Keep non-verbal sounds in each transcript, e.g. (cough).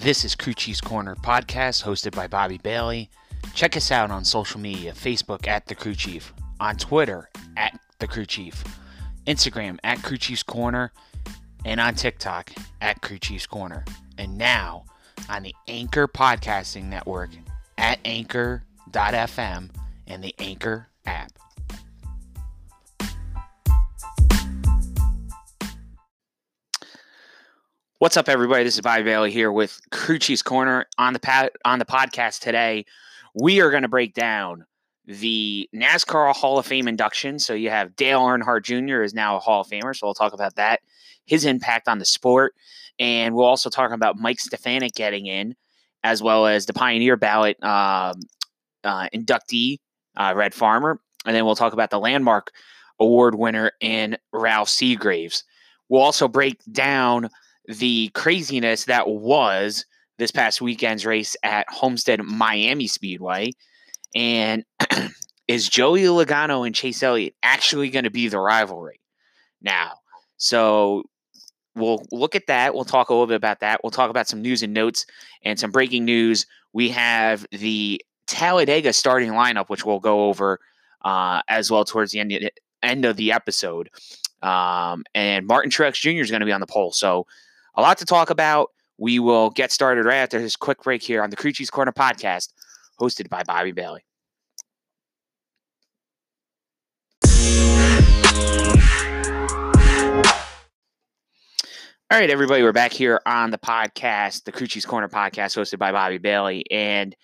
This is Crew Chief's Corner podcast hosted by Bobby Bailey. Check us out on social media Facebook at The Crew Chief, on Twitter at The Crew Chief, Instagram at Crew Chief's Corner, and on TikTok at Crew Chief's Corner. And now on the Anchor Podcasting Network at anchor.fm and the Anchor app. What's up, everybody? This is Bobby Bailey here with Crew Chief's Corner on the on the podcast today. We are going to break down the NASCAR Hall of Fame induction. So you have Dale Earnhardt Jr. is now a Hall of Famer, so we'll talk about that, his impact on the sport, and we'll also talk about Mike Stefanik getting in, as well as the Pioneer Ballot um, uh, inductee uh, Red Farmer, and then we'll talk about the Landmark Award winner in Ralph Seagraves. We'll also break down the craziness that was this past weekend's race at Homestead Miami Speedway. And (clears throat) is Joey Logano and Chase Elliott actually going to be the rivalry now? So we'll look at that. We'll talk a little bit about that. We'll talk about some news and notes and some breaking news. We have the Talladega starting lineup, which we'll go over uh, as well towards the end of the, end of the episode. Um, and Martin Truex Jr. is going to be on the pole. So a lot to talk about. We will get started right after this quick break here on the Crew Corner podcast, hosted by Bobby Bailey. All right, everybody, we're back here on the podcast, the Crew Chief's Corner podcast, hosted by Bobby Bailey. And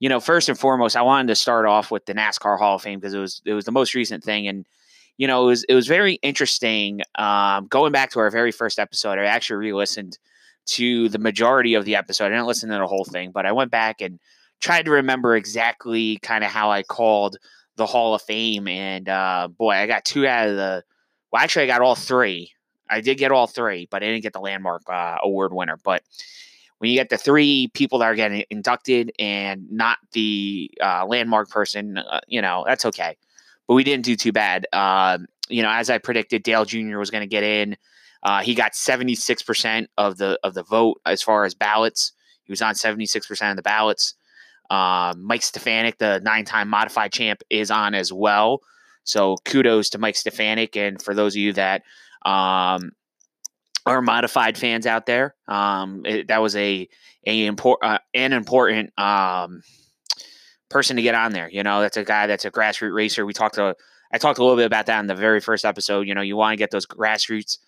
you know, first and foremost, I wanted to start off with the NASCAR Hall of Fame because it was it was the most recent thing, and you know, it was it was very interesting. Um, going back to our very first episode, I actually re-listened to the majority of the episode. I didn't listen to the whole thing, but I went back and tried to remember exactly kind of how I called the Hall of Fame. And uh, boy, I got two out of the. Well, actually, I got all three. I did get all three, but I didn't get the landmark uh, award winner. But when you get the three people that are getting inducted and not the uh, landmark person, uh, you know that's okay but we didn't do too bad. Uh, you know, as I predicted, Dale Jr. was going to get in. Uh, he got 76% of the of the vote as far as ballots. He was on 76% of the ballots. Uh, Mike Stefanik, the nine-time modified champ, is on as well. So kudos to Mike Stefanik, and for those of you that um, are modified fans out there, um, it, that was a a import, uh, an important um, person to get on there. You know, that's a guy that's a grassroots racer. We talked to I talked a little bit about that in the very first episode. You know, you want to get those grassroots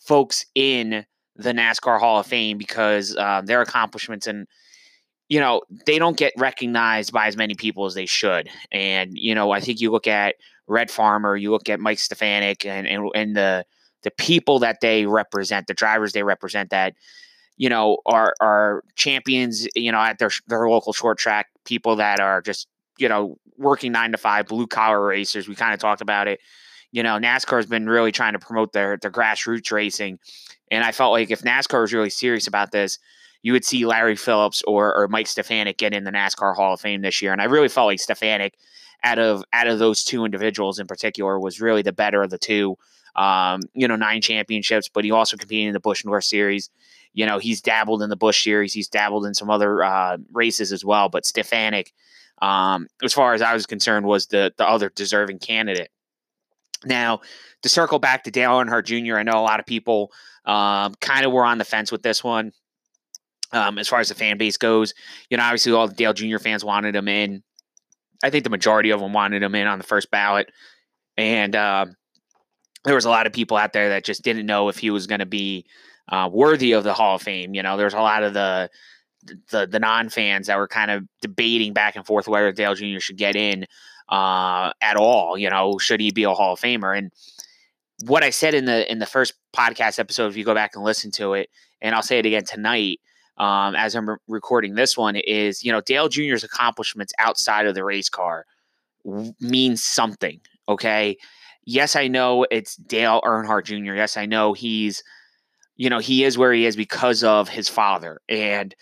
folks in the NASCAR Hall of Fame because uh, their accomplishments and you know they don't get recognized by as many people as they should. And you know, I think you look at Red Farmer, you look at Mike Stefanik, and and, and the the people that they represent, the drivers they represent that you know, are are champions, you know, at their their local short track, people that are just, you know, working nine to five, blue collar racers. We kind of talked about it. You know, NASCAR has been really trying to promote their their grassroots racing. And I felt like if NASCAR was really serious about this, you would see Larry Phillips or, or Mike Stefanik get in the NASCAR Hall of Fame this year. And I really felt like Stefanik, out of out of those two individuals in particular, was really the better of the two. Um, you know, nine championships, but he also competed in the Busch North Series. You know, he's dabbled in the Busch Series. He's dabbled in some other uh, races as well. But Stefanik, um, as far as I was concerned, was the the other deserving candidate. Now, to circle back to Dale Earnhardt Jr., I know a lot of people um, kind of were on the fence with this one. Um, as far as the fan base goes, you know, obviously all the Dale Jr. fans wanted him in. I think the majority of them wanted him in on the first ballot, and uh, there was a lot of people out there that just didn't know if he was going to be uh, worthy of the Hall of Fame. You know, there's a lot of the the the non fans that were kind of debating back and forth whether Dale Jr. should get in uh, at all. You know, should he be a Hall of Famer? And what I said in the in the first podcast episode, if you go back and listen to it, and I'll say it again tonight. Um, as I'm re- recording this one, is you know Dale Jr.'s accomplishments outside of the race car w- means something. Okay, yes, I know it's Dale Earnhardt Jr. Yes, I know he's you know he is where he is because of his father and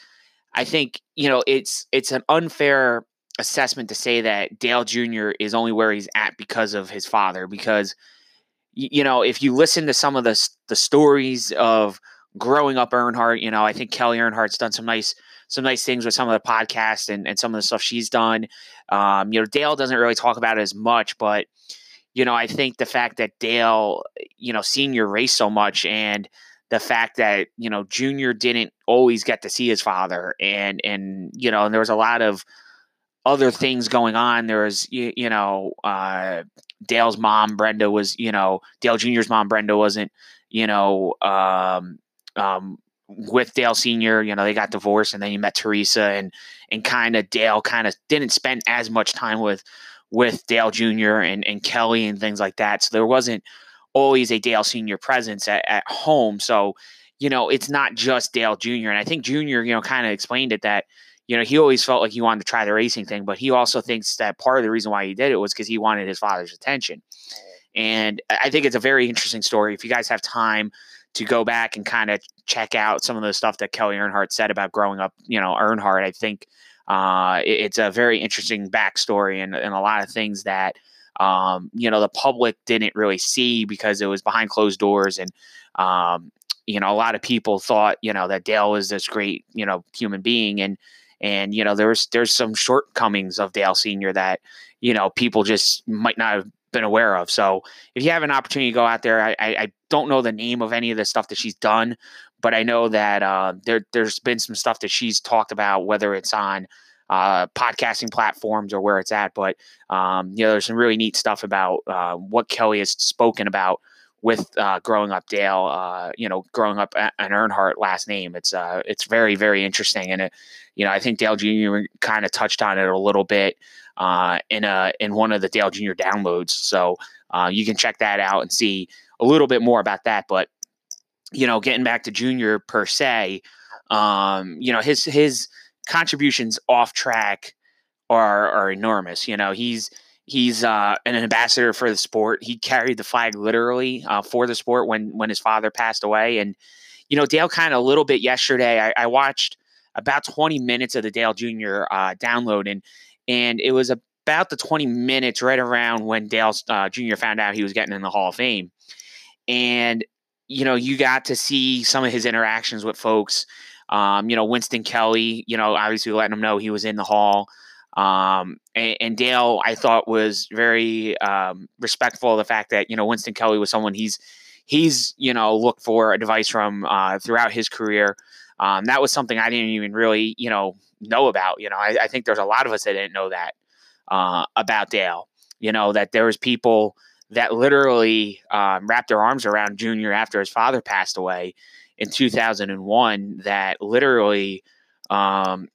i think you know it's it's an unfair assessment to say that dale jr is only where he's at because of his father because you know if you listen to some of the the stories of growing up earnhardt you know i think kelly earnhardt's done some nice some nice things with some of the podcasts and, and some of the stuff she's done. Um, you know, Dale doesn't really talk about it as much, but you know, I think the fact that Dale, you know, senior race so much and the fact that you know Junior didn't always get to see his father, and and you know, and there was a lot of other things going on. There was you, you know uh, Dale's mom Brenda was you know Dale Junior's mom Brenda wasn't you know um, um, with Dale Senior. You know they got divorced, and then he met Teresa, and and kind of Dale kind of didn't spend as much time with with Dale Jr. and and Kelly and things like that. So there wasn't always a Dale Senior presence at, at home. So you know it's not just Dale Jr. And I think Junior you know kind of explained it that you know, he always felt like he wanted to try the racing thing, but he also thinks that part of the reason why he did it was because he wanted his father's attention. And I think it's a very interesting story. If you guys have time to go back and kind of check out some of the stuff that Kelly Earnhardt said about growing up, you know, Earnhardt, I think uh, it's a very interesting backstory and, and a lot of things that, um, you know, the public didn't really see because it was behind closed doors. And, um, you know, a lot of people thought, you know, that Dale was this great, you know, human being. And, and you know, there's there's some shortcomings of Dale Senior that you know people just might not have been aware of. So if you have an opportunity to go out there, I, I, don't know the name of any of the stuff that she's done, but I know that uh, there there's been some stuff that she's talked about, whether it's on uh, podcasting platforms or where it's at. But um, you know, there's some really neat stuff about uh, what Kelly has spoken about with uh, growing up Dale, uh, you know, growing up an Earnhardt last name. It's uh, it's very very interesting, and it, you know, I think Dale Jr. kind of touched on it a little bit uh, in a in one of the Dale Jr. downloads. So uh, you can check that out and see a little bit more about that. But you know, getting back to Junior per se, um, you know, his his contributions off track are are enormous. You know, he's He's uh, an ambassador for the sport. He carried the flag literally uh, for the sport when when his father passed away. And you know, Dale kind of a little bit yesterday. I, I, watched about 20 minutes of the Dale Jr. Uh, download, and and it was about the 20 minutes right around when Dale uh, Jr. found out he was getting in the Hall of Fame. And you know, you got to see some of his interactions with folks. Um, you know, Winston Kelly. You know, obviously letting him know he was in the Hall. Um, and, and, Dale, I thought was very um, respectful of the fact that you know Winston Kelly was someone he's he's you know looked for advice from uh, throughout his career. Um, that was something I didn't even really you know know about. You know, I, I think there's a lot of us that didn't know that uh, about Dale. You know that there was people that literally um, wrapped their arms around Junior after his father passed away in 2001. That literally um,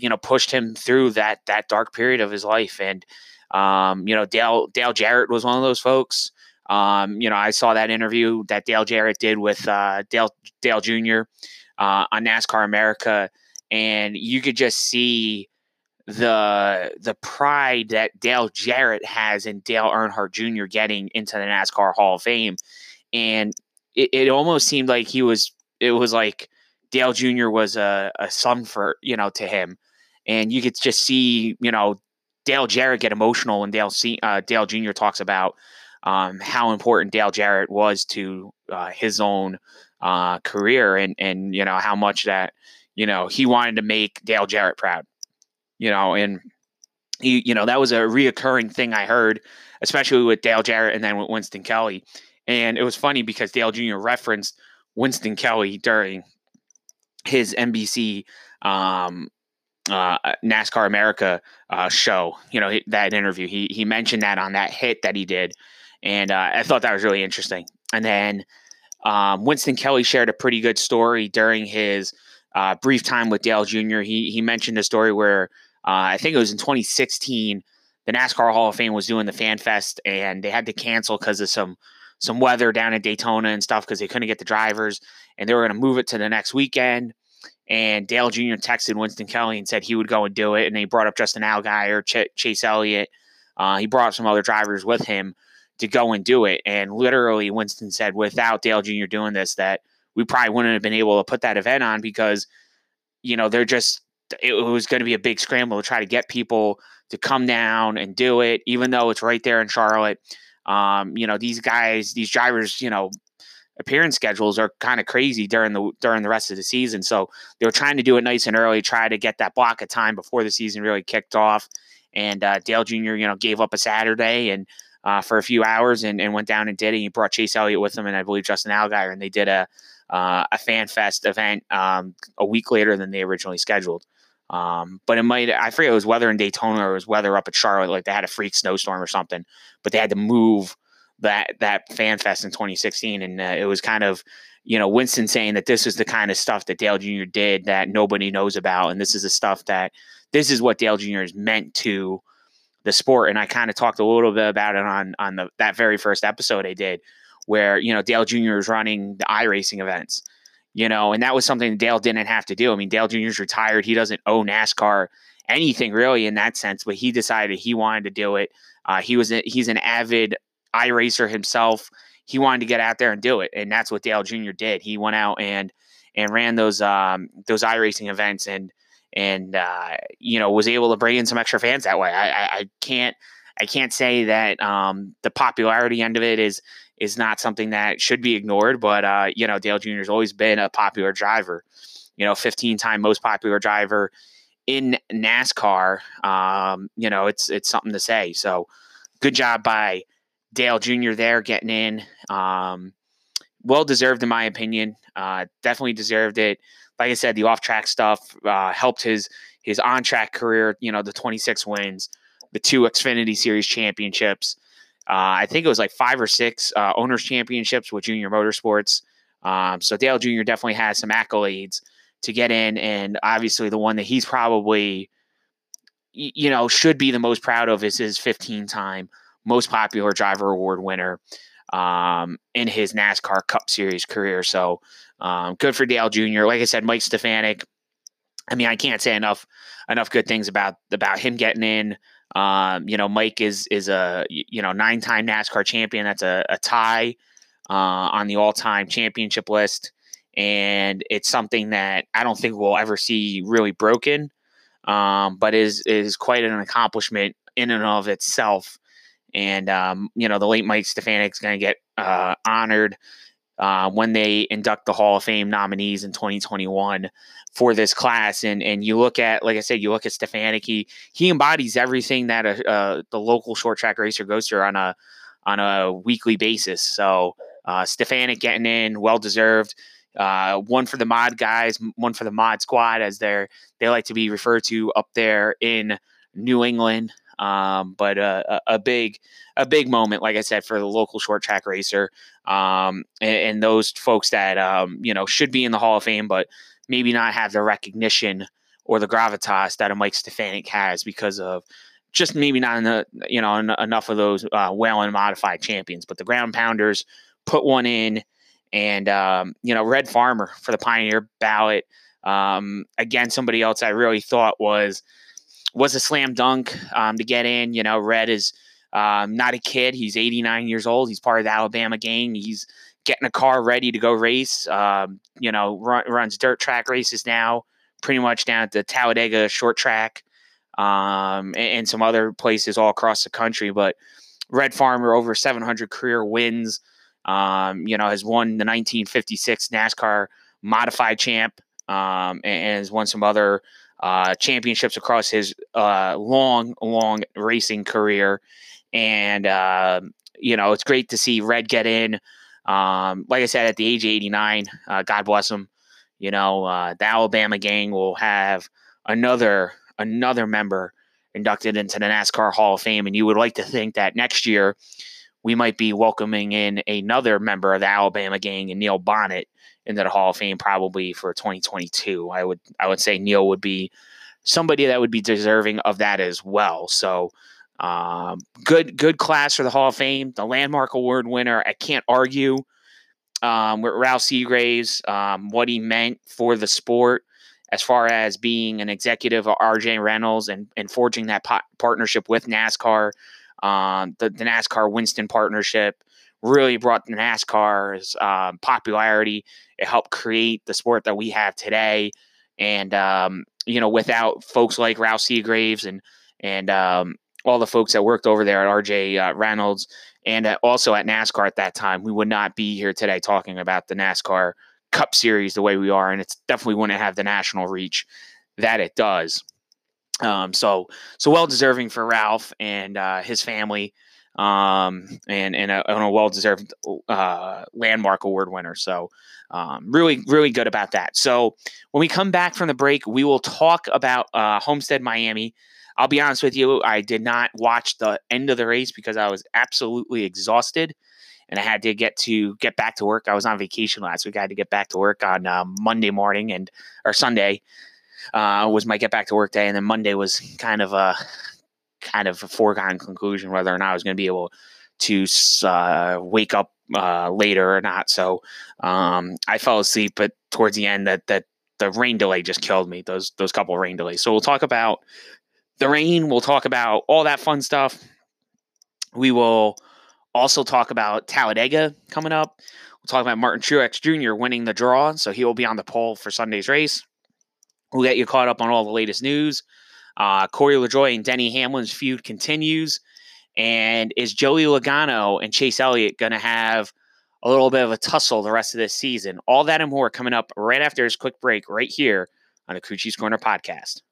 you know pushed him through that that dark period of his life and um, you know Dale Dale Jarrett was one of those folks um, you know I saw that interview that Dale Jarrett did with uh, Dale Dale Jr. Uh, on NASCAR America and you could just see the the pride that Dale Jarrett has in Dale Earnhardt Jr. getting into the NASCAR Hall of Fame and it, it almost seemed like he was it was like Dale Jr. was a, a son for, you know, to him. And you could just see, you know, Dale Jarrett get emotional when Dale, uh, Dale Jr. talks about um, how important Dale Jarrett was to uh, his own uh, career and, and, you know, how much that, you know, he wanted to make Dale Jarrett proud, you know, and he, you know, that was a reoccurring thing I heard, especially with Dale Jarrett and then with Winston Kelly. And it was funny because Dale Jr. referenced Winston Kelly during his NBC um, uh, NASCAR America uh, show. You know that interview. He he mentioned that on that hit that he did, and uh, I thought that was really interesting. And then um, Winston Kelly shared a pretty good story during his uh, brief time with Dale Jr. He he mentioned a story where uh, I think it was in 2016. The NASCAR Hall of Fame was doing the Fan Fest, and they had to cancel because of some some weather down in Daytona and stuff because they couldn't get the drivers, and they were going to move it to the next weekend. And Dale Jr. texted Winston Kelly and said he would go and do it. And they brought up Justin Allgaier, Ch- Chase Elliott. Uh, he brought some other drivers with him to go and do it. And literally, Winston said, without Dale Jr. doing this, that we probably wouldn't have been able to put that event on because, you know, they're just, it was going to be a big scramble to try to get people to come down and do it, even though it's right there in Charlotte. Um, you know, these guys, these drivers, you know, appearance schedules are kind of crazy during the during the rest of the season. So they were trying to do it nice and early, try to get that block of time before the season really kicked off. And uh, Dale Jr. you know gave up a Saturday and uh, for a few hours and, and went down and did it. He brought Chase Elliott with him and I believe Justin Allgaier, and they did a uh, a fan fest event um, a week later than they originally scheduled. Um, but it might, I forget it was weather in Daytona or it was weather up at Charlotte. Like they had a freak snowstorm or something, but they had to move that, that fan fest in 2016. And uh, it was kind of, you know, Winston saying that this is the kind of stuff that Dale Jr. did that nobody knows about. And this is the stuff that, this is what Dale Jr. is meant to the sport. And I kind of talked a little bit about it on, on the, that very first episode I did where, you know, Dale Jr. is running the iRacing events you know, and that was something Dale didn't have to do. I mean, Dale Jr.'s retired. He doesn't owe NASCAR anything really in that sense, but he decided he wanted to do it. Uh, he was a, he's an avid iRacer himself. He wanted to get out there and do it, and that's what Dale Jr. did. He went out and and ran those um, those iRacing events and and uh, you know was able to bring in some extra fans that way. I, I, I can't I can't say that um, the popularity end of it is is not something that should be ignored. But uh, you know, Dale Jr. has always been a popular driver. You know, 15 time most popular driver in NASCAR. Um, you know, it's it's something to say. So good job by Dale Jr. there getting in. Um, well deserved in my opinion. Uh, definitely deserved it. Like I said, the off track stuff uh, helped his his on track career. You know, the 26 wins, the two Xfinity Series championships. Uh, I think it was like five or six uh, owners championships with Junior Motorsports. Um, so Dale Jr. definitely has some accolades to get in, and obviously the one that he's probably, you know, should be the most proud of is his 15-time most popular driver award winner um, in his NASCAR Cup Series career. So um, good for Dale Jr. Like I said, Mike Stefanik. I mean, I can't say enough enough good things about about him getting in. Um, you know, Mike is is a you know nine time NASCAR champion. That's a, a tie uh, on the all time championship list, and it's something that I don't think we'll ever see really broken. Um, but is is quite an accomplishment in and of itself. And um, you know, the late Mike Stefanik is going to get uh, honored uh, when they induct the Hall of Fame nominees in 2021 for this class. And and you look at, like I said, you look at Stefanik. He he embodies everything that a, uh, the local short track racer goes through on a on a weekly basis. So uh, Stefanik getting in, well deserved. Uh, one for the mod guys, one for the mod squad, as they're they like to be referred to up there in New England. Um, but uh, a, a, big, a big moment, like I said, for the local short track racer, um, and, and, those folks that um, you know should be in the Hall of Fame, but maybe not have the recognition or the gravitas that a Mike Stefanik has because of just maybe not enough, you know, enough of those uh, well and modified champions. But the ground pounders put one in, and um, you know, Red Farmer for the Pioneer ballot. Um, again, somebody else I really thought was was a slam dunk um, to get in. You know, Red is um, not a kid. He's 89 years old. He's part of the Alabama gang. He's getting a car ready to go race. Um, you know, run, runs dirt track races now, pretty much down at the Talladega short track um, and, and, some other places all across the country. But Red Farmer, over 700 career wins. Um, you know, has won the 1956 NASCAR modified champ um, and, and has won some other uh, championships across his uh, long, long racing career. And, uh, you know, it's great to see Red get in. Um, like I said, at the age of 89, uh, God bless him. You know, uh, the Alabama gang will have another another member inducted into the NASCAR Hall of Fame, and you would like to think that next year we might be welcoming in another member of the Alabama gang and Neil Bonnett into the Hall of Fame probably for 2022. I would I would say Neil would be somebody that would be deserving of that as well. So um, good good class for the Hall of Fame. The landmark award winner. I can't argue um, with Ralph Seagraves um, what he meant for the sport as far as being an executive of RJ Reynolds and, and forging that po- partnership with NASCAR. Um, the, the NASCAR Winston partnership really brought NASCAR's um, popularity. It helped create the sport that we have today. And um, you know, without folks like Ralph Seagraves and and um, all the folks that worked over there at RJ uh, Reynolds and uh, also at NASCAR at that time, we would not be here today talking about the NASCAR Cup Series the way we are, and it's definitely wouldn't have the national reach that it does. Um, so so well deserving for Ralph and uh, his family, um, and and a, and a well deserved uh, landmark award winner. So um, really really good about that. So when we come back from the break, we will talk about uh, Homestead Miami. I'll be honest with you, I did not watch the end of the race because I was absolutely exhausted and I had to get to get back to work. I was on vacation last week. I had to get back to work on uh, Monday morning and or Sunday uh, was my get back to work day, and then Monday was kind of a kind of a foregone conclusion whether or not I was going to be able to uh, wake up uh, later or not. So um, I fell asleep, but towards the end, that that the rain delay just killed me. Those those couple rain delays. So we'll talk about the rain. We'll talk about all that fun stuff. We will also talk about Talladega coming up. We'll talk about Martin Truex Jr. winning the draw, so he will be on the pole for Sunday's race. We'll get you caught up on all the latest news. Uh, Corey LaJoie and Denny Hamlin's feud continues. And is Joey Logano and Chase Elliott going to have a little bit of a tussle the rest of this season? All that and more coming up right after this quick break, right here on the Crew Chief's Corner podcast.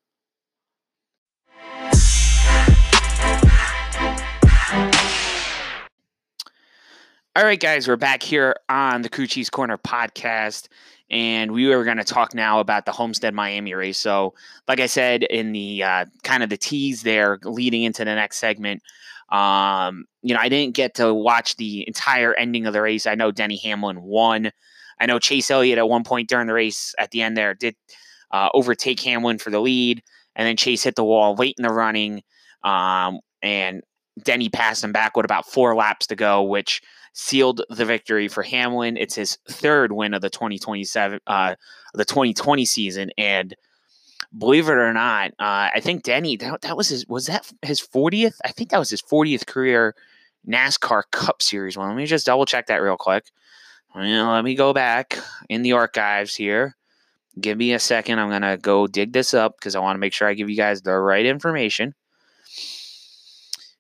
All right, guys, we're back here on the Crew Chief's Corner podcast, and we were going to talk now about the Homestead Miami race. So, like I said in the uh, kind of the tease there, leading into the next segment, um, you know, I didn't get to watch the entire ending of the race. I know Denny Hamlin won. I know Chase Elliott at one point during the race at the end there did uh, overtake Hamlin for the lead, and then Chase hit the wall late in the running, um, and Denny passed him back with about four laps to go, which sealed the victory for Hamlin. It's his third win of the 2027 uh, the 2020 season, and believe it or not, uh, I think Denny that, that was his was that his 40th? I think that was his 40th career NASCAR Cup Series one. Let me just double check that real quick. Well, let me go back in the archives here. Give me a second. I'm gonna go dig this up because I want to make sure I give you guys the right information.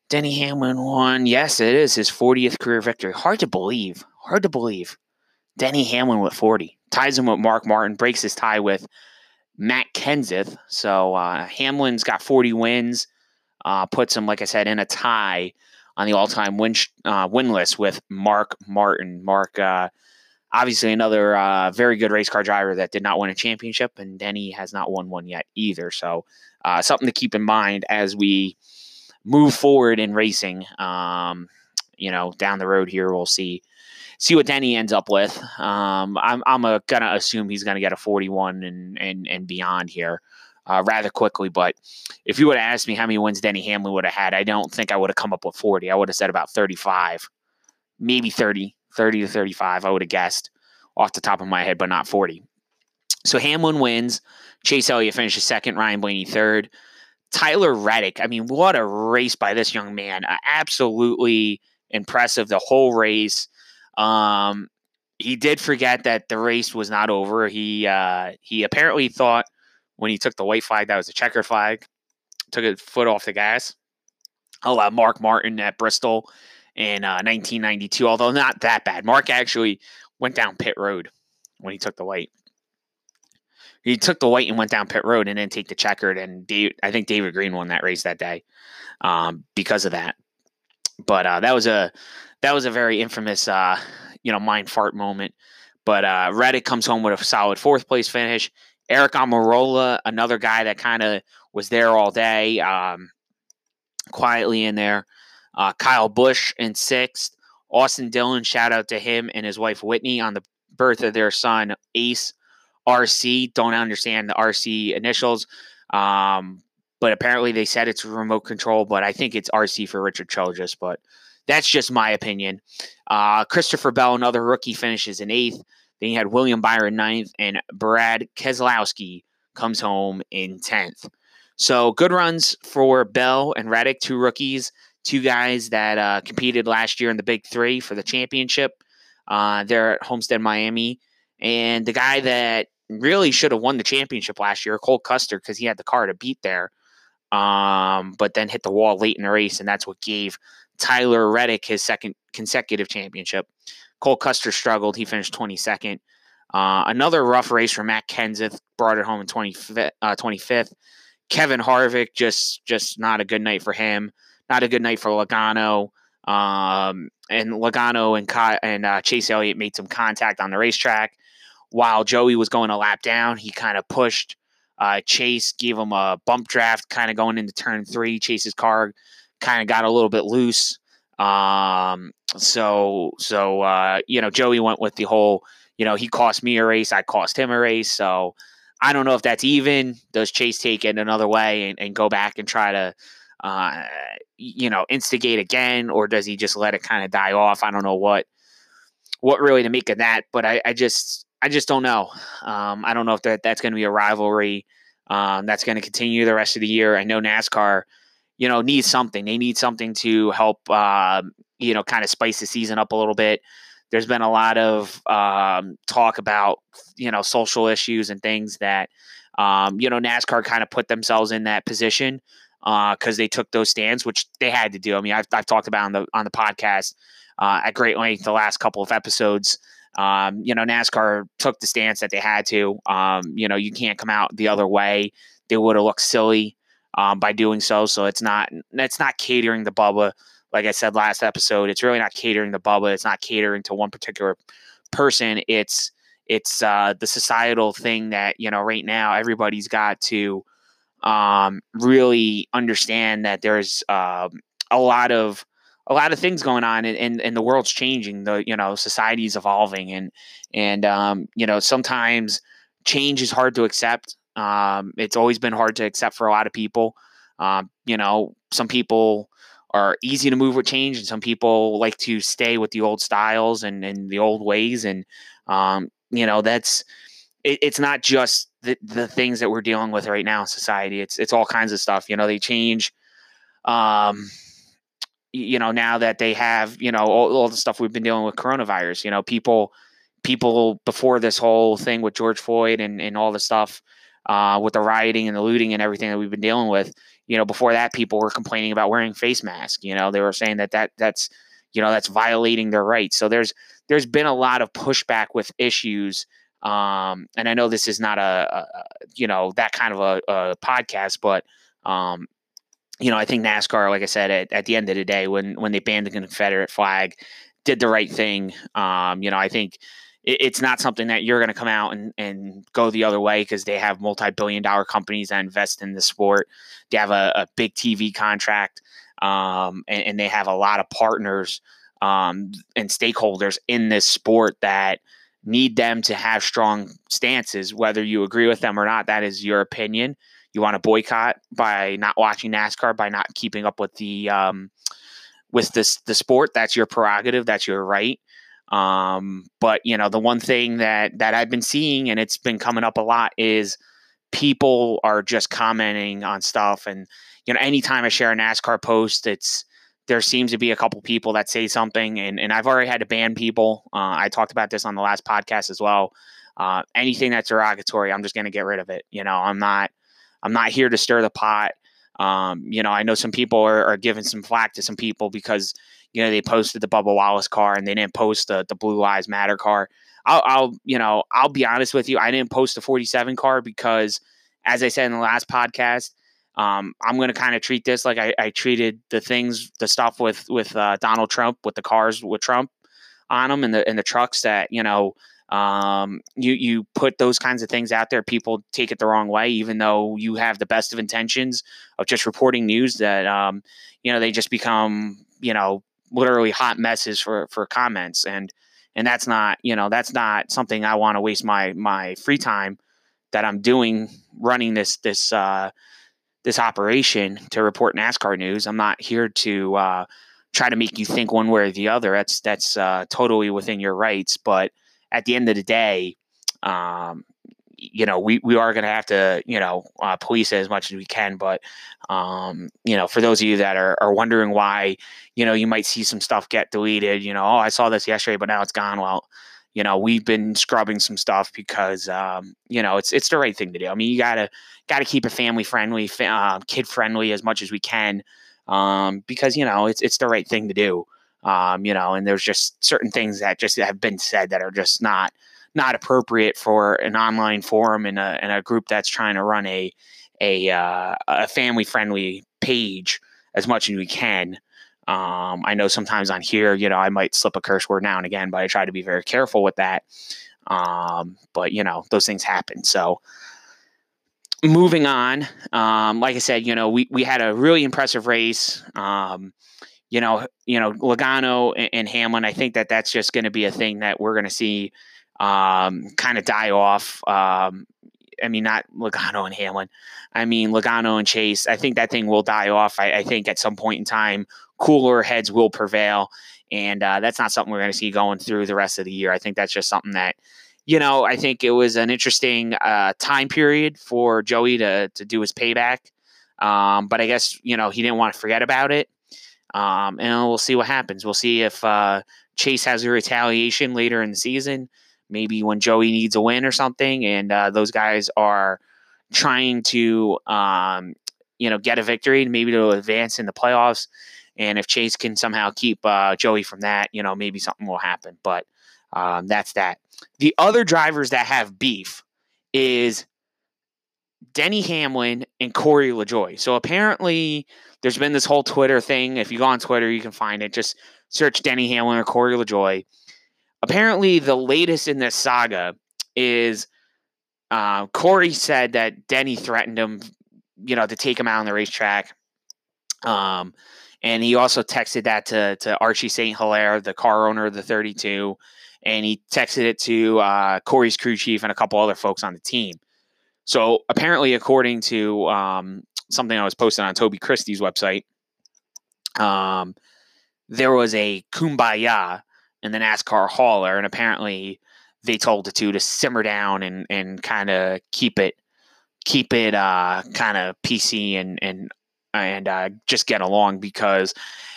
Denny Hamlin won. Yes, it is his 40th career victory. Hard to believe. Hard to believe. Denny Hamlin with 40. Ties him with Mark Martin, breaks his tie with Matt Kenseth. So uh, Hamlin's got 40 wins, uh, puts him, like I said, in a tie on the all time win, uh, win list with Mark Martin. Mark, uh, obviously, another uh, very good race car driver that did not win a championship, and Denny has not won one yet either. So uh, something to keep in mind as we move forward in racing. Um, you know, down the road here, we'll see see what Denny ends up with. Um, I'm I'm a, gonna assume he's gonna get a 41 and and and beyond here. Uh, rather quickly, but if you would have asked me how many wins Denny Hamlin would have had, I don't think I would have come up with 40. I would have said about 35, maybe 30, 30 to 35. I would have guessed off the top of my head, but not 40. So Hamlin wins. Chase Elliott finishes second. Ryan Blaney third. Tyler Reddick, I mean, what a race by this young man. Uh, absolutely impressive the whole race. Um, he did forget that the race was not over. He uh, he apparently thought when he took the white flag that was a checker flag. Took a foot off the gas. Uh, Mark Martin at Bristol in uh, 1992, although not that bad. Mark actually went down pit road when he took the white he took the white and went down pit road and then take the checkered. And Dave, I think David Green won that race that day um, because of that. But uh, that was a that was a very infamous uh, you know mind fart moment. But uh, Reddick comes home with a solid fourth place finish. Aric Almirola, another guy that kind of was there all day, um, quietly in there. Uh, Kyle Busch in sixth. Austin Dillon, shout out to him and his wife Whitney on the birth of their son Ace RC. Don't understand the RC initials. Um, but apparently they said it's remote control, but I think it's RC for Richard Childress. But that's just my opinion. Uh, Christopher Bell, another rookie, finishes in eighth. Then you had William Byron ninth, and Brad Keselowski comes home in tenth. So good runs for Bell and Reddick, two rookies, two guys that uh, competed last year in the Big Three for the championship. Uh, they're at Homestead, Miami, and the guy that really should have won the championship last year, Cole Custer, because he had the car to beat there. Um, but then hit the wall late in the race, and that's what gave Tyler Reddick his second consecutive championship. Cole Custer struggled. He finished 22nd. Uh, another rough race for Matt Kenseth brought it home in 25th. Uh, 25th. Kevin Harvick just just not a good night for him. Not a good night for Logano. Um, and Logano and and uh, Chase Elliott made some contact on the racetrack while Joey was going a lap down. He kind of pushed uh, Chase, gave him a bump draft, kind of going into turn three. Chase's car kind of got a little bit loose. Um, so so uh, you know Joey went with the whole you know he cost me a race, I cost him a race. So I don't know if that's even. Does Chase take it another way and, and go back and try to uh, you know instigate again, or does he just let it kind of die off? I don't know what what really to make of that, but I, I just I just don't know. Um, I don't know if that, that's going to be a rivalry um, that's going to continue the rest of the year. I know NASCAR you know, needs something. They need something to help, uh, you know, kind of spice the season up a little bit. There's been a lot of um, talk about, you know, social issues and things that, um, you know, NASCAR kind of put themselves in that position because uh, they took those stands, which they had to do. I mean, I've, I've talked about on the on the podcast uh, at great length the last couple of episodes. Um, you know, NASCAR took the stance that they had to. Um, you know, you can't come out the other way. They would have looked silly um, by doing so. So it's not it's not catering the Bubba. Like I said last episode, it's really not catering the Bubba. It's not catering to one particular person. It's it's uh, the societal thing that you know right now everybody's got to um, really understand that there's um, a lot of a lot of things going on and, and, and the world's changing the you know society's evolving and and um, you know sometimes change is hard to accept um, it's always been hard to accept for a lot of people. Um, you know, some people are easy to move with change, and some people like to stay with the old styles and, and the old ways. And um, you know, that's it, it's not just the, the things that we're dealing with right now in society. It's it's all kinds of stuff. You know, they change. Um, you know, now that they have you know all, all the stuff we've been dealing with coronavirus. You know, people people before this whole thing with George Floyd and and all the stuff uh, with the rioting and the looting and everything that we've been dealing with. You know, before that, people were complaining about wearing face masks. You know, they were saying that that that's you know that's violating their rights. So there's there's been a lot of pushback with issues. Um, and I know this is not a, a you know that kind of a, a podcast, but um, you know I think NASCAR, like I said, at, at the end of the day, when when they banned the Confederate flag, did the right thing. Um, you know, I think it, it's not something that you're going to come out and, and go the other way because they have multi-billion dollar companies that invest in the sport. They have a, a big TV contract um, and, and, they have a lot of partners um, and stakeholders in this sport that need them to have strong stances, whether you agree with them or not. That is your opinion. You want to boycott by not watching NASCAR, by not keeping up with the um, with this the sport. That's your prerogative. That's your right. Um, but you know, the one thing that that I've been seeing and it's been coming up a lot is people are just commenting on stuff and you know anytime i share a nascar post it's there seems to be a couple people that say something and, and i've already had to ban people uh, i talked about this on the last podcast as well uh, anything that's derogatory i'm just going to get rid of it you know i'm not i'm not here to stir the pot um, you know i know some people are, are giving some flack to some people because you know, they posted the Bubba Wallace car and they didn't post the, the Blue Lives Matter car. I'll, I'll, you know, I'll be honest with you. I didn't post the 47 car because, as I said in the last podcast, um, I'm going to kind of treat this like I, I, treated the things, the stuff with with uh, Donald Trump, with the cars with Trump on them, and the and the trucks that you know, um, you you put those kinds of things out there, people take it the wrong way, even though you have the best of intentions of just reporting news that um, you know they just become you know literally hot messes for for comments and and that's not you know that's not something I want to waste my my free time that I'm doing running this this uh, this operation to report NASCAR news. I'm not here to uh, try to make you think one way or the other. That's that's uh, totally within your rights. But at the end of the day, um, you know, we, we are going to have to, you know, uh, police it as much as we can. But, um, you know, for those of you that are, are wondering why, you know, you might see some stuff get deleted, you know, oh, I saw this yesterday, but now it's gone. Well, you know, we've been scrubbing some stuff because, um, you know, it's, it's the right thing to do. I mean, you gotta, gotta keep it family friendly, uh, kid friendly as much as we can. Um, because, you know, it's, it's the right thing to do. Um, you know, and there's just certain things that just have been said that are just not not appropriate for an online forum and a, and a group that's trying to run a a, uh, a family friendly page as much as we can. Um, I know sometimes on here, you know, I might slip a curse word now and again, but I try to be very careful with that. Um, but you know, those things happen. So moving on, um, like I said, you know, we, we had a really impressive race. Um, you know, you know, Logano and, and Hamlin. I think that that's just going to be a thing that we're going to see um, kind of die off. Um, I mean, not Logano and Hamlin. I mean, Logano and Chase. I think that thing will die off. I, I think at some point in time, cooler heads will prevail. And uh, that's not something we're going to see going through the rest of the year. I think that's just something that, you know, I think it was an interesting uh, time period for Joey to, to do his payback. Um, but I guess, you know, he didn't want to forget about it. Um, and we'll see what happens. We'll see if uh, Chase has a retaliation later in the season maybe when Joey needs a win or something, and uh, those guys are trying to, um, you know, get a victory, and maybe to advance in the playoffs. And if Chase can somehow keep uh, Joey from that, you know, maybe something will happen. But um, that's that. The other drivers that have beef is Denny Hamlin and Corey LaJoie. So apparently, there's been this whole Twitter thing. If you go on Twitter, you can find it. Just search Denny Hamlin or Corey LaJoie apparently the latest in this saga is uh, Corey said that Denny threatened him, you know, to take him out on the racetrack. Um, and he also texted that to to Archie St. Hilare, the car owner of the 32, and he texted it to uh, Corey's crew chief and a couple other folks on the team. So apparently, according to um, something I was posting on Toby Christie's website, um, there was a kumbaya and the NASCAR hauler, and apparently they told the two to simmer down and and kind of keep it keep it uh, kind of PC and and and uh, just get along because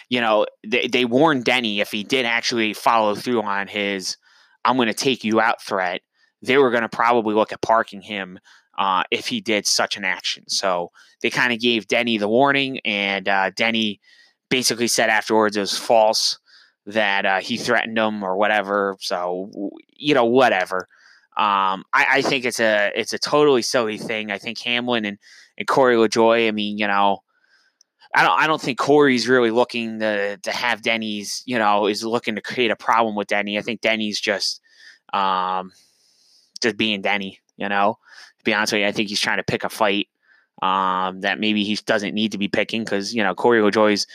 you know they, they warned Denny if he did actually follow through on his I'm going to take you out threat, they were going to probably look at parking him uh, if he did such an action. So they kind of gave Denny the warning, and uh, Denny basically said afterwards it was false that uh, he threatened him or whatever. So you know, whatever. Um, I, I, think it's a it's a totally silly thing. I think Hamlin and, and Corey LaJoie. I mean, you know, I don't I don't think Corey's really looking to to have Denny's. You know, is looking to create a problem with Denny. I think Denny's just um, just being Denny. You know, to be honest with you, I think he's trying to pick a fight um, that maybe he doesn't need to be picking because you know Corey LaJoie's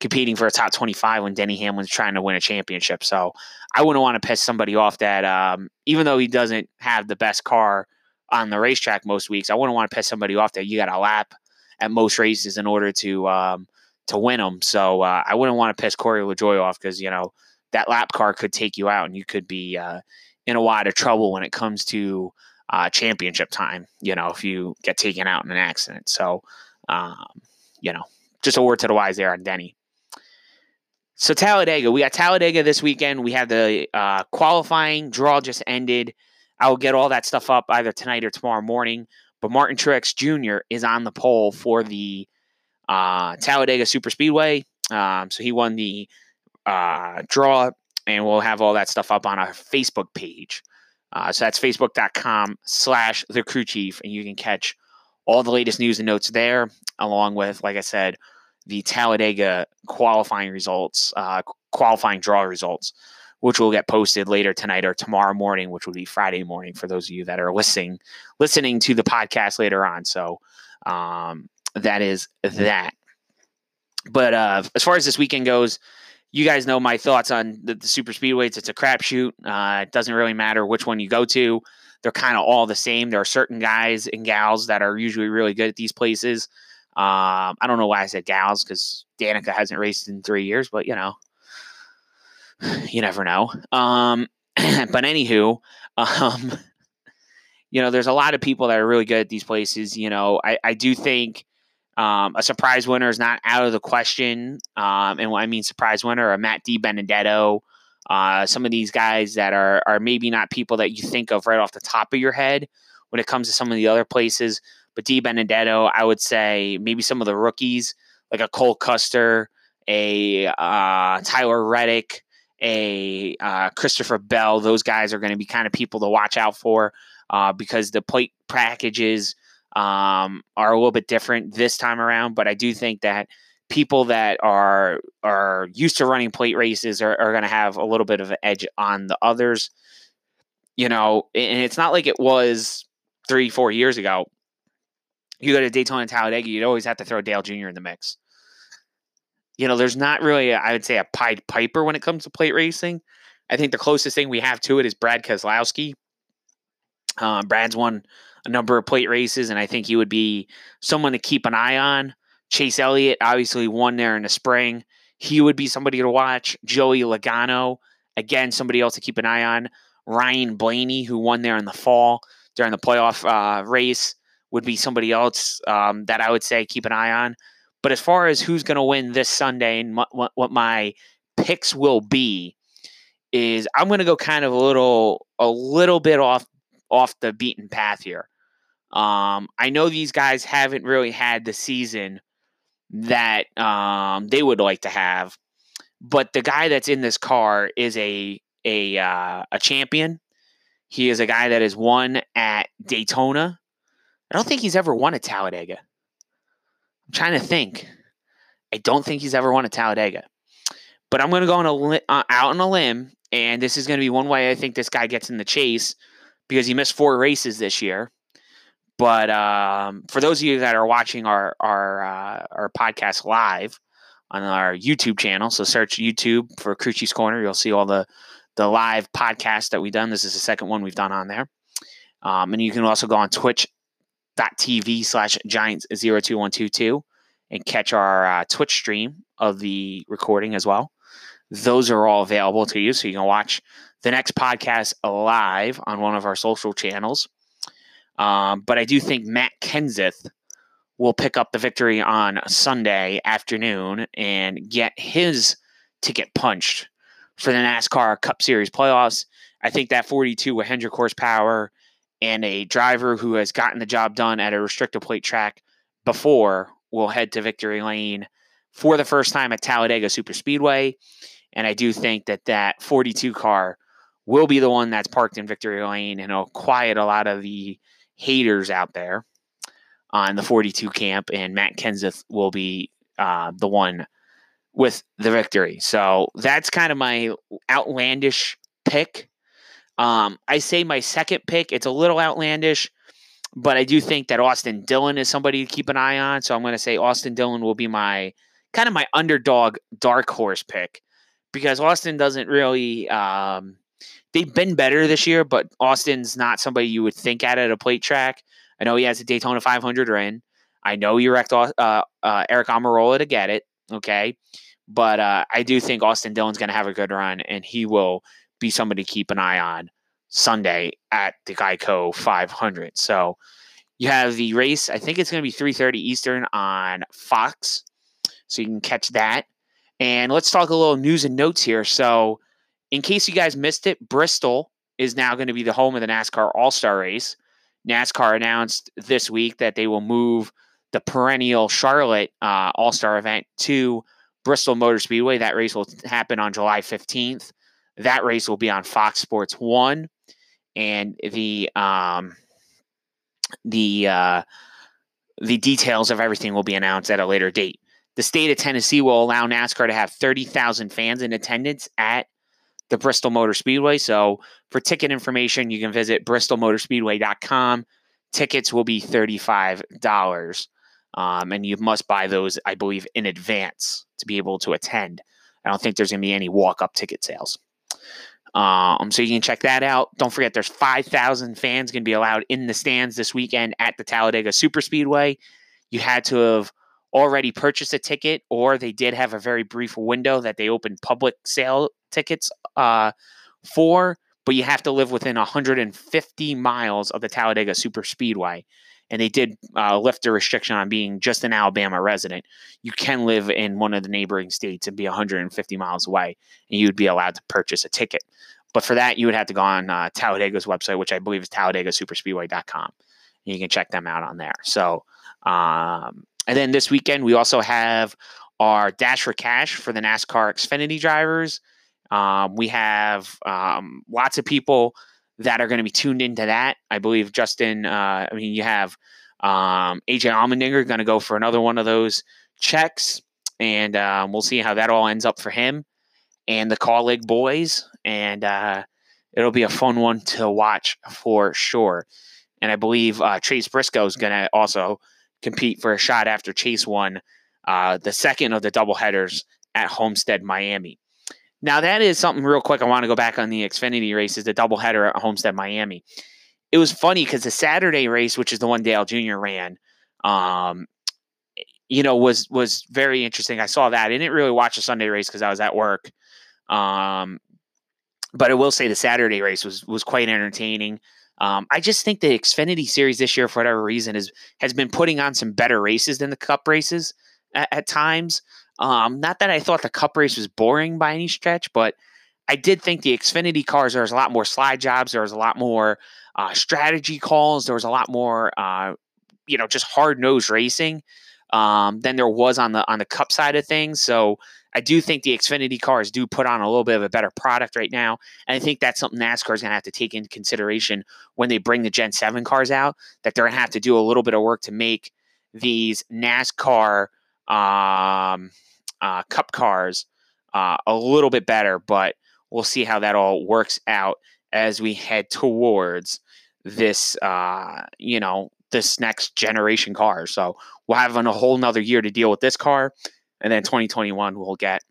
competing for a top 25 when Denny Hamlin's trying to win a championship. So I wouldn't want to piss somebody off that, um, even though he doesn't have the best car on the racetrack most weeks, I wouldn't want to piss somebody off that you got a lap at most races in order to um, to win them. So uh, I wouldn't want to piss Corey LaJoie off because you know that lap car could take you out and you could be uh, in a lot of trouble when it comes to uh, championship time. You know if you get taken out in an accident. So um, you know just a word to the wise there on Denny. So Talladega, we got Talladega this weekend. We have the uh, qualifying draw just ended. I will get all that stuff up either tonight or tomorrow morning. But Martin Truex Jr. is on the pole for the uh, Talladega Super Speedway. Um, so he won the uh, draw, and we'll have all that stuff up on our Facebook page. Uh, so that's facebook.com slash the crew chief, and you can catch all the latest news and notes there, along with, like I said, the Talladega qualifying results, uh, qualifying draw results, which will get posted later tonight or tomorrow morning, which will be Friday morning for those of you that are listening listening to the podcast later on. So um, that is that. But uh, as far as this weekend goes, you guys know my thoughts on the, the super speedways. It's a crapshoot. Uh, it doesn't really matter which one you go to. They're kind of all the same. There are certain guys and gals that are usually really good at these places. Um, I don't know why I said gals because Danica hasn't raced in three years, but you know, (sighs) you never know. Um, (clears throat) but anywho, (laughs) um, you know, there's a lot of people that are really good at these places. You know, I, I do think um, a surprise winner is not out of the question. Um, and I mean surprise winner, a Matt DiBenedetto, uh, some of these guys that are are maybe not people that you think of right off the top of your head when it comes to some of the other places. But DiBenedetto, I would say maybe some of the rookies like a Cole Custer a uh, Tyler Reddick, a uh, Christopher Bell. Those guys are going to be kind of people to watch out for uh, because the plate packages um, are a little bit different this time around. But I do think that people that are are used to running plate races are, are going to have a little bit of an edge on the others. You know, and it's not like it was three, four years ago. You go to Daytona and Talladega, you'd always have to throw Dale Jr. in the mix. You know, there's not really, a, I would say, a Pied Piper when it comes to plate racing. I think the closest thing we have to it is Brad Keselowski. Um, Brad's won a number of plate races, and I think he would be someone to keep an eye on. Chase Elliott obviously won there in the spring. He would be somebody to watch. Joey Logano, again, somebody else to keep an eye on. Ryan Blaney, who won there in the fall during the playoff uh, race, would be somebody else um, that I would say keep an eye on. But as far as who's going to win this Sunday and what, what my picks will be, is I'm going to go kind of a little a little bit off off the beaten path here. Um, I know these guys haven't really had the season that um, they would like to have. But the guy that's in this car is a a uh, a champion. He is a guy that has won at Daytona. I don't think he's ever won at Talladega. I'm trying to think. I don't think he's ever won at Talladega. But I'm going to go on a li- uh, out on a limb, and this is going to be one way I think this guy gets in the chase because he missed four races this year. But um, for those of you that are watching our our uh, our podcast live on our YouTube channel, so search YouTube for Crew Chief's Corner. You'll see all the the live podcast that we've done. This is the second one we've done on there. Um, and you can also go on twitch.tv slash giants 02122 and catch our uh, Twitch stream of the recording as well. Those are all available to you. So you can watch the next podcast live on one of our social channels. Um, but I do think Matt Kenseth will pick up the victory on Sunday afternoon and get his ticket punched for the NASCAR Cup Series playoffs. I think that 42 with Hendrick horsepower and a driver who has gotten the job done at a restrictor plate track before will head to victory lane for the first time at Talladega Super Speedway. And I do think that that 42 car will be the one that's parked in victory lane and it'll quiet a lot of the haters out there on the 42 camp, and Matt Kenseth will be uh, the one with the victory. So that's kind of my outlandish pick. Um, I say my second pick, it's a little outlandish, but I do think that Austin Dillon is somebody to keep an eye on. So I'm going to say Austin Dillon will be my kind of my underdog dark horse pick because Austin doesn't really. Um, they've been better this year, but Austin's not somebody you would think at at a plate track. I know he has a Daytona 500 run. I know you wrecked uh, uh, Aric Almirola to get it. Okay. But uh, I do think Austin Dillon's going to have a good run, and he will be somebody to keep an eye on Sunday at the Geico 500. So you have the race. I think it's going to be 3:30 Eastern on Fox, so you can catch that. And let's talk a little news and notes here. So in case you guys missed it, Bristol is now going to be the home of the NASCAR All Star Race. NASCAR announced this week that they will move the perennial Charlotte uh, All Star event to Bristol Motor Speedway. That race will happen on July 15th. That race will be on Fox Sports 1. And the um, the uh, the details of everything will be announced at a later date. The state of Tennessee will allow NASCAR to have 30,000 fans in attendance at the Bristol Motor Speedway. So for ticket information, you can visit bristolmotorspeedway.com. Tickets will be $35. Um, and you must buy those, I believe, in advance to be able to attend. I don't think there's going to be any walk up ticket sales. Um, so you can check that out. Don't forget, there's 5,000 fans going to be allowed in the stands this weekend at the Talladega Super Speedway. You had to have already purchased a ticket, or they did have a very brief window that they opened public sale tickets uh, for, but you have to live within 150 miles of the Talladega Super Speedway. And they did uh, lift the restriction on being just an Alabama resident. You can live in one of the neighboring states and be 150 miles away, and you'd be allowed to purchase a ticket. But for that, you would have to go on uh, Talladega's website, which I believe is talladegasuperspeedway.com. And you can check them out on there. So, um, and then this weekend, we also have our Dash for Cash for the NASCAR Xfinity drivers. Um, we have um, lots of people that are going to be tuned into that. I believe Justin, uh, I mean, you have um, AJ Allmendinger going to go for another one of those checks, and um, we'll see how that all ends up for him and the Kaulig boys. And uh, it'll be a fun one to watch for sure. And I believe uh, Chase Briscoe is going to also compete for a shot after Chase won uh, the second of the double headers at Homestead, Miami. Now, that is something real quick. I want to go back on the Xfinity races, the double header at Homestead, Miami. It was funny because the Saturday race, which is the one Dale Jr. ran, um, you know, was was very interesting. I saw that. I didn't really watch the Sunday race because I was at work. Um, but I will say the Saturday race was was quite entertaining. Um, I just think the Xfinity series this year, for whatever reason, is has been putting on some better races than the Cup races at, at times. Um, not that I thought the Cup race was boring by any stretch, but I did think the Xfinity cars there was a lot more slide jobs, there was a lot more uh, strategy calls, there was a lot more, uh, you know, just hard nosed racing um, than there was on the on the Cup side of things. So I do think the Xfinity cars do put on a little bit of a better product right now. And I think that's something NASCAR is going to have to take into consideration when they bring the Gen 7 cars out, that they're going to have to do a little bit of work to make these NASCAR um, uh, Cup cars uh, a little bit better. But we'll see how that all works out as we head towards this, uh, you know, this next generation car. So we'll have a whole nother year to deal with this car and then 2021 we'll get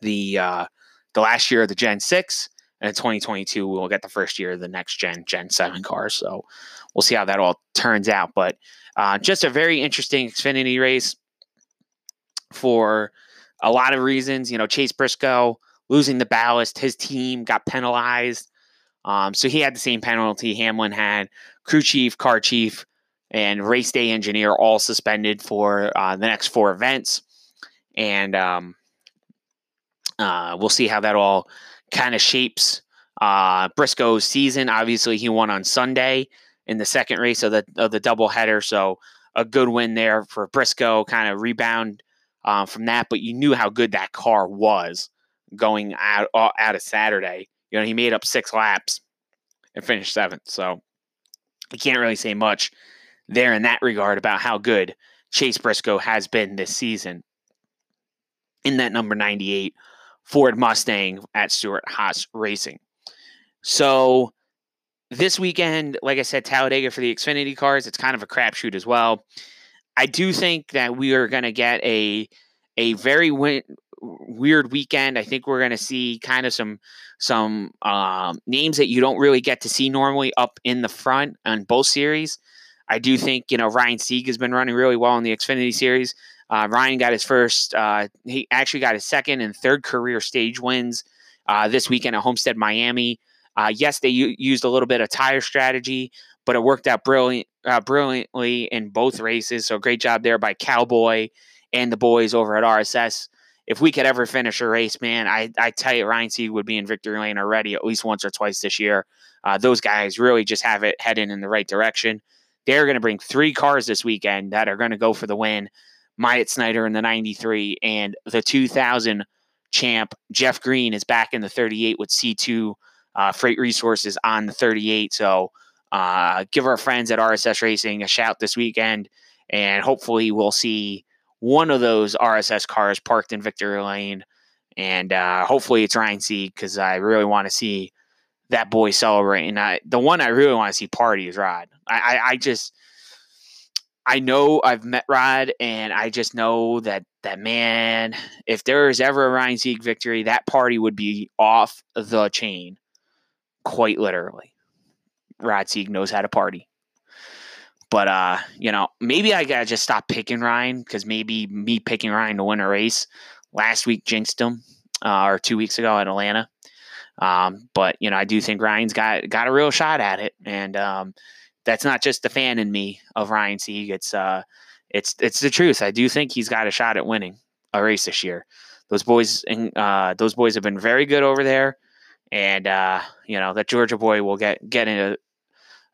the uh, the last year of the Gen Six, and in 2022 we'll get the first year of the next gen Gen Seven cars. So we'll see how that all turns out. But uh, just a very interesting Xfinity race for a lot of reasons. You know, Chase Briscoe losing the ballast, his team got penalized. Um, so he had the same penalty Hamlin had. Crew chief, car chief, and race day engineer all suspended for uh, the next four events and um, uh, we'll see how that all kind of shapes uh, Briscoe's season. Obviously, he won on Sunday in the second race of the of the doubleheader, so a good win there for Briscoe. Kind of rebound um, from that, but you knew how good that car was going out uh, out of Saturday. You know, he made up six laps and finished seventh, so you can't really say much there in that regard about how good Chase Briscoe has been this season in that number 98 Ford Mustang at Stewart-Haas Racing. So this weekend, like I said, Talladega for the Xfinity cars, it's kind of a crapshoot as well. I do think that we are going to get a a very win- weird weekend. I think we're going to see kind of some some um, names that you don't really get to see normally up in the front on both series. I do think you know Ryan Sieg has been running really well in the Xfinity series. Uh, Ryan got his first, uh, he actually got his second and third career stage wins uh, this weekend at Homestead, Miami. Uh, yes, they u- used a little bit of tire strategy, but it worked out brilliant, uh, brilliantly in both races. So great job there by Cowboy and the boys over at RSS. If we could ever finish a race, man, I, I tell you, Ryan Sieg would be in victory lane already at least once or twice this year. Uh, those guys really just have it heading in the right direction. They're going to bring three cars this weekend that are going to go for the win. Myatt Snider in the 93, and the 2000 champ Jeff Green is back in the 38 with C2 uh, Freight Resources on the 38. So uh, give our friends at RSS Racing a shout this weekend, and hopefully we'll see one of those RSS cars parked in Victory Lane. And uh, hopefully it's Ryan Sieg because I really want to see that boy celebrate. And I, the one I really want to see party is Rod. I, I, I just I know I've met Rod, and I just know that that man, if there is ever a Ryan Sieg victory, that party would be off the chain, quite literally. Rod Sieg knows how to party. But uh, you know, maybe I gotta just stop picking Ryan because maybe me picking Ryan to win a race last week jinxed him, uh, or two weeks ago at Atlanta. Um, but you know, I do think Ryan's got got a real shot at it, and um, that's not just the fan in me of Ryan Sieg. It's uh, it's it's the truth. I do think he's got a shot at winning a race this year. Those boys, uh, those boys have been very good over there, and uh, you know that Georgia boy will get get a,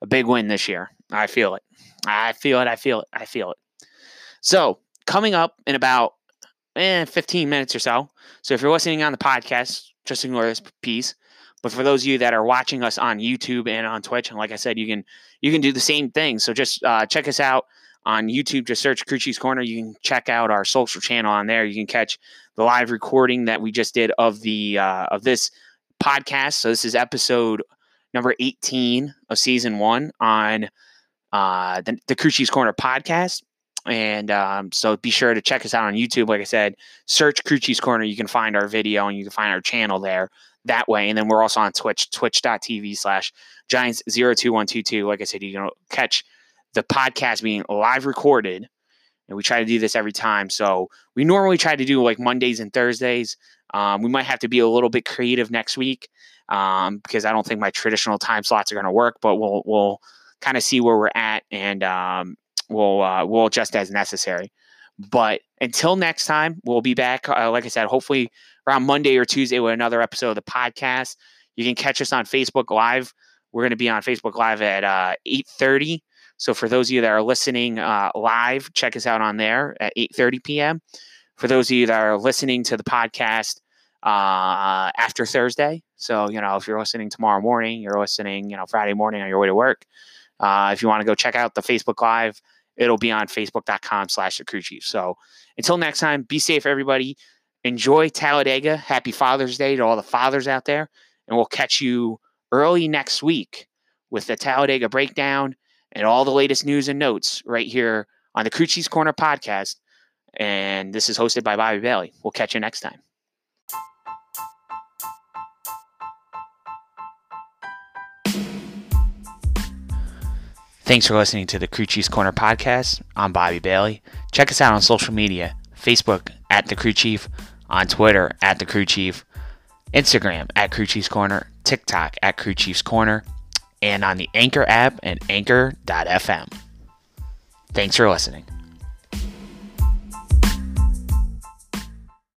a big win this year. I feel it. I feel it. I feel it. I feel it. So coming up in about eh, 15 minutes or so. So if you're listening on the podcast, just ignore this piece. But for those of you that are watching us on YouTube and on Twitch, and like I said, you can you can do the same thing. So just uh, check us out on YouTube. Just search Crew Chiefs Corner. You can check out our social channel on there. You can catch the live recording that we just did of the uh, of this podcast. So this is episode number 18 of season one on uh, the, the Crew Chiefs Corner podcast. And um, so be sure to check us out on YouTube. Like I said, search Crew Chiefs Corner. You can find our video and you can find our channel there that way. And then we're also on Twitch, twitch.tv slash giants02122. Like I said, you can catch the podcast being live recorded. And we try to do this every time. So we normally try to do like Mondays and Thursdays. Um, we might have to be a little bit creative next week um, because I don't think my traditional time slots are going to work, but we'll, we'll kind of see where we're at and um, we'll, uh, we'll adjust as necessary. But until next time, we'll be back. Uh, like I said, hopefully around Monday or Tuesday with another episode of the podcast. You can catch us on Facebook Live. We're going to be on Facebook Live at uh, 8.30. So for those of you that are listening uh, live, check us out on there at 8.30 p.m. For those of you that are listening to the podcast uh, after Thursday, so, you know, if you're listening tomorrow morning, you're listening, you know, Friday morning on your way to work, uh, if you want to go check out the Facebook Live, it'll be on facebook.com slash chief. So until next time, be safe, everybody. Enjoy Talladega. Happy Father's Day to all the fathers out there. And we'll catch you early next week with the Talladega breakdown and all the latest news and notes right here on the Crew Chiefs Corner podcast. And this is hosted by Bobby Bailey. We'll catch you next time. Thanks for listening to the Crew Chiefs Corner podcast. I'm Bobby Bailey. Check us out on social media Facebook at The Crew Chief, on Twitter at The Crew Chief, Instagram at Crew Chiefs Corner, TikTok at Crew Chiefs Corner, and on the Anchor app and anchor.fm. Thanks for listening.